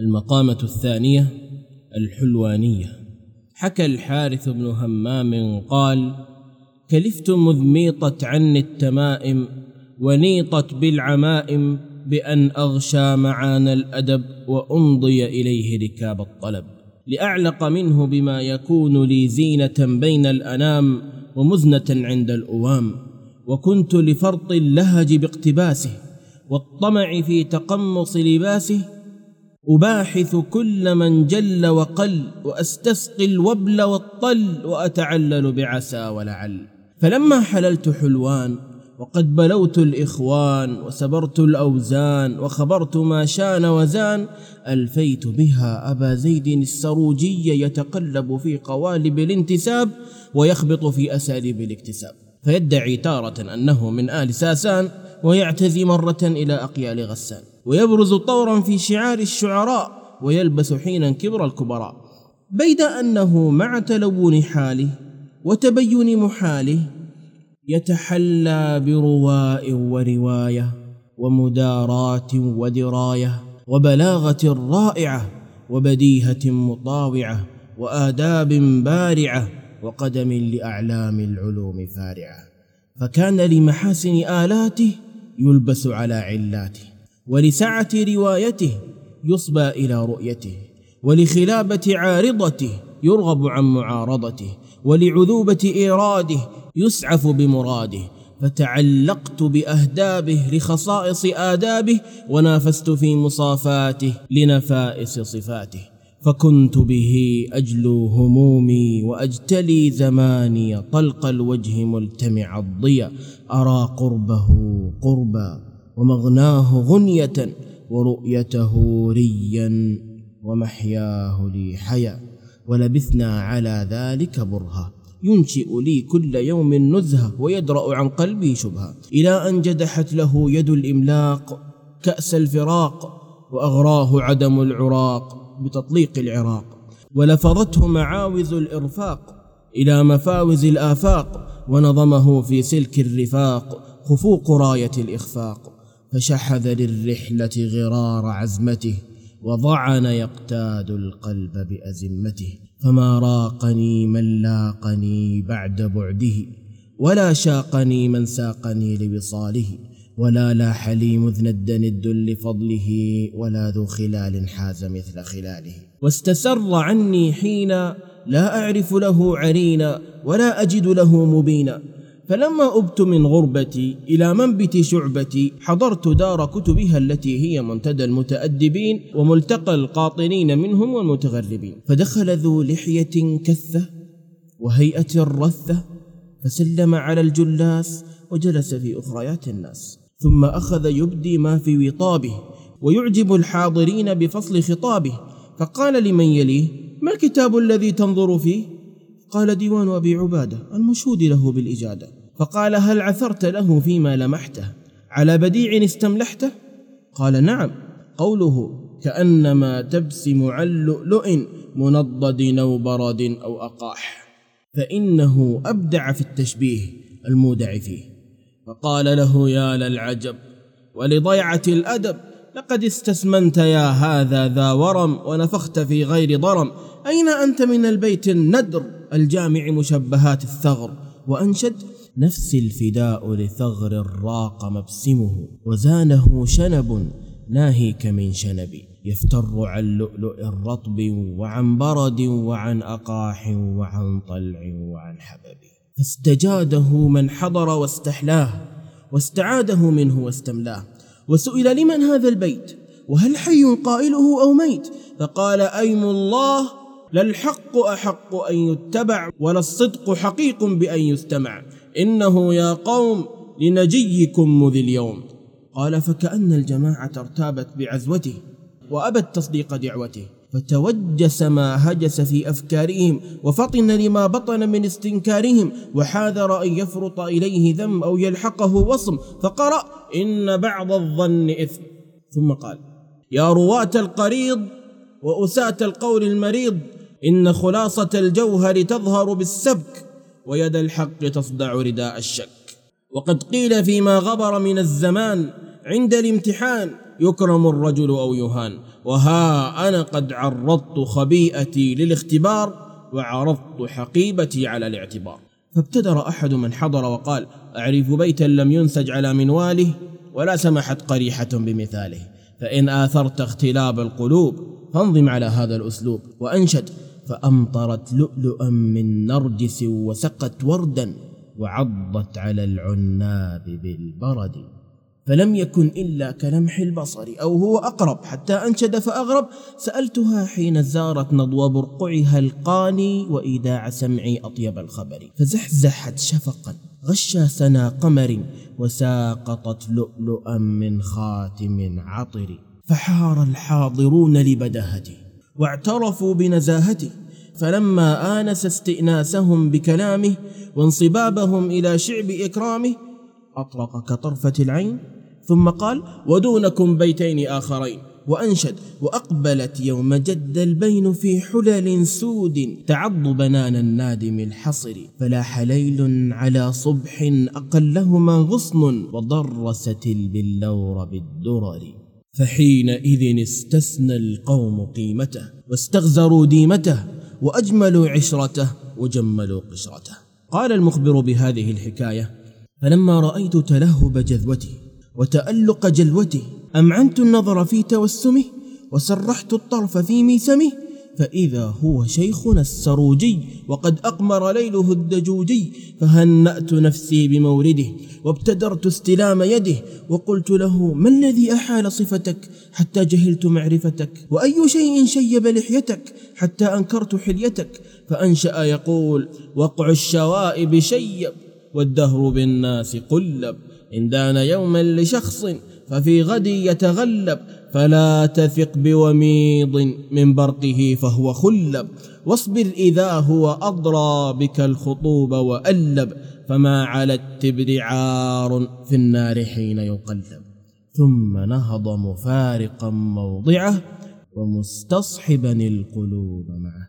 المقامة الثانية الحلوانية. حكى الحارث بن همام قال كلفت مذ ميطت عني التمائم ونيطت بالعمائم بأن أغشى معان الأدب وأمضي إليه ركاب الطلب. لأعلق منه بما يكون لي زينة بين الأنام ومزنة عند الأوام. وكنت لفرط اللهج باقتباسه والطمع في تقمص لباسه أباحث كل من جل وقل وأستسقي الوبل والطل وأتعلل بعسى ولعل. فلما حللت حلوان وقد بلوت الإخوان وسبرت الأوزان وخبرت ما شان وزان ألفيت بها أبا زيد السروجي يتقلب في قوالب الانتساب ويخبط في أساليب الاكتساب. فيدعي تارة أنه من آل ساسان ويعتزي مرة إلى أقيال غسان ويبرز طورا في شعار الشعراء ويلبس حينا كبر الكبراء. بيد أنه مع تلون حاله وتبين محاله يتحلى برواء ورواية ومداراه ودراية وبلاغة رائعة وبديهة مطاوعة وآداب بارعة وقدم لأعلام العلوم فارعة. فكان لمحاسن آلاته يلبس على علاته ولسعة روايته يصبى إلى رؤيته ولخلابة عارضته يرغب عن معارضته ولعذوبة إيراده يسعف بمراده. فتعلقت بأهدابه لخصائص آدابه ونافست في مصافاته لنفائس صفاته. فكنت به أجلو همومي وأجتلي زماني طلق الوجه ملتمع الضيا أرى قربه قربا ومغناه غنية ورؤيته ريا ومحياه لي حيا ولبثنا على ذلك برها. ينشئ لي كل يوم نزهة ويدرأ عن قلبي شبهة. إلى أن جدحت له يد الإملاق كأس الفراق وأغراه عدم العراق. بتطليق العراق. ولفظته معاوز الإرفاق إلى مفاوز الآفاق ونظمه في سلك الرفاق خفوق راية الإخفاق. فشحذ للرحلة غرار عزمته وضعن يقتاد القلب بأزمته. فما راقني من لاقني بعد بعده ولا شاقني من ساقني لوصاله. ولا لاح لي مذ ند ند لفضله ولا ذو خلال حاز مثل خلاله. واستسر عني حين لا أعرف له عرينا ولا أجد له مبينا. فلما أبت من غربتي إلى منبت شعبتي حضرت دار كتبها التي هي منتدى المتأدبين وملتقى القاطنين منهم والمتغربين. فدخل ذو لحية كثة وهيئة رثة فسلم على الجلاس وجلس في أخريات الناس. ثم أخذ يبدي ما في وطابه ويعجب الحاضرين بفصل خطابه. فقال لمن يليه ما الكتاب الذي تنظر فيه؟ قال ديوان أبي عبادة المشهود له بالإجادة. فقال هل عثرت له فيما لمحته؟ على بديع استملحته؟ قال نعم. قوله كأنما تبسم عن لؤلؤ منضد أو برد أو أقاح. فإنه أبدع في التشبيه المودع فيه. فقال له يا للعجب ولضيعة الأدب لقد استسمنت يا هذا ذا ورم ونفخت في غير ضرم. أين أنت من البيت الندر؟ الجامع مشبهات الثغر وأنشد نفسي الفداء لثغر راق مبسمه وزانه شنب ناهيك من شنبي يفتر عن لؤلؤ الرطب وعن برد وعن أقاح وعن طلع وعن حبب. فاستجاده من حضر واستحلاه واستعاده منه واستملاه. وسئل لمن هذا البيت؟ وهل حي قائله أو ميت؟ فقال أيم الله لا الحق أحق أن يتبع ولا الصدق حقيق بأن يستمع. إنه يا قوم لنجيكم مذ اليوم. قال فكأن الجماعة ارتابت بعزوته وأبت تصديق دعوته. فتوجس ما هجس في أفكارهم وفطن لما بطن من استنكارهم وحاذر أن يفرط إليه ذم أو يلحقه وصم فقرأ إن بعض الظن إثم. ثم قال يا رواة القريض وأساة القول المريض إن خلاصة الجوهر تظهر بالسبك ويد الحق تصدع رداء الشك. وقد قيل فيما غبر من الزمان عند الامتحان يكرم الرجل أو يهان. وها أنا قد عرضت خبيئتي للاختبار وعرضت حقيبتي على الاعتبار. فابتدر أحد من حضر وقال أعرف بيتا لم ينسج على منواله ولا سمحت قريحة بمثاله. فإن آثرت اختلاب القلوب فانظم على هذا الأسلوب. وأنشد فأمطرت لؤلؤا من نرجس وسقت وردا وعضت على العناب بالبرد. فلم يكن إلا كلمح البصر أو هو أقرب حتى أنشد فأغرب. سألتها حين زارت نضو برقعها القاني وإيداع سمعي أطيب الخبر. فزحزحت شفقا غشى سنا قمر وساقطت لؤلؤا من خاتم عطر. فحار الحاضرون لبداهته واعترفوا بنزاهته فلما آنس استئناسهم بكلامه وانصبابهم إلى شعب إكرامه أطرق كطرفة العين ثم قال ودونكم بيتين آخرين. وأنشد وأقبلت يوم جد البين في حلل سود تعض بنان النادم الحصر فلاح ليل على صبح أقلهما غصن وضرست البلور بالدرر. فحينئذ استثنى القوم قيمته واستغزروا ديمته وأجملوا عشرته وجملوا قشرته. قال المخبر بهذه الحكاية فلما رأيت تلهب جذوته وتألق جلوته. أمعنت النظر في توسمه؟ وسرحت الطرف في ميسمه؟ فإذا هو شيخنا السروجي وقد أقمر ليله الدجوجي فهنأت نفسي بمورده وابتدرت استلام يده وقلت له ما الذي أحال صفتك حتى جهلت معرفتك؟ وأي شيء شيب لحيتك حتى أنكرت حليتك؟ فأنشأ يقول وقع الشوائب شيّب والدهر بالناس قلب إن دان يوما لشخص ففي غد يتغلب فلا تثق بوميض من برقه فهو خلب واصبر إذا هو أضرى بك الخطوب وألب فما على التبر عار في النار حين يقلب ثم نهض مفارقا موضعه ومستصحبا القلوب معه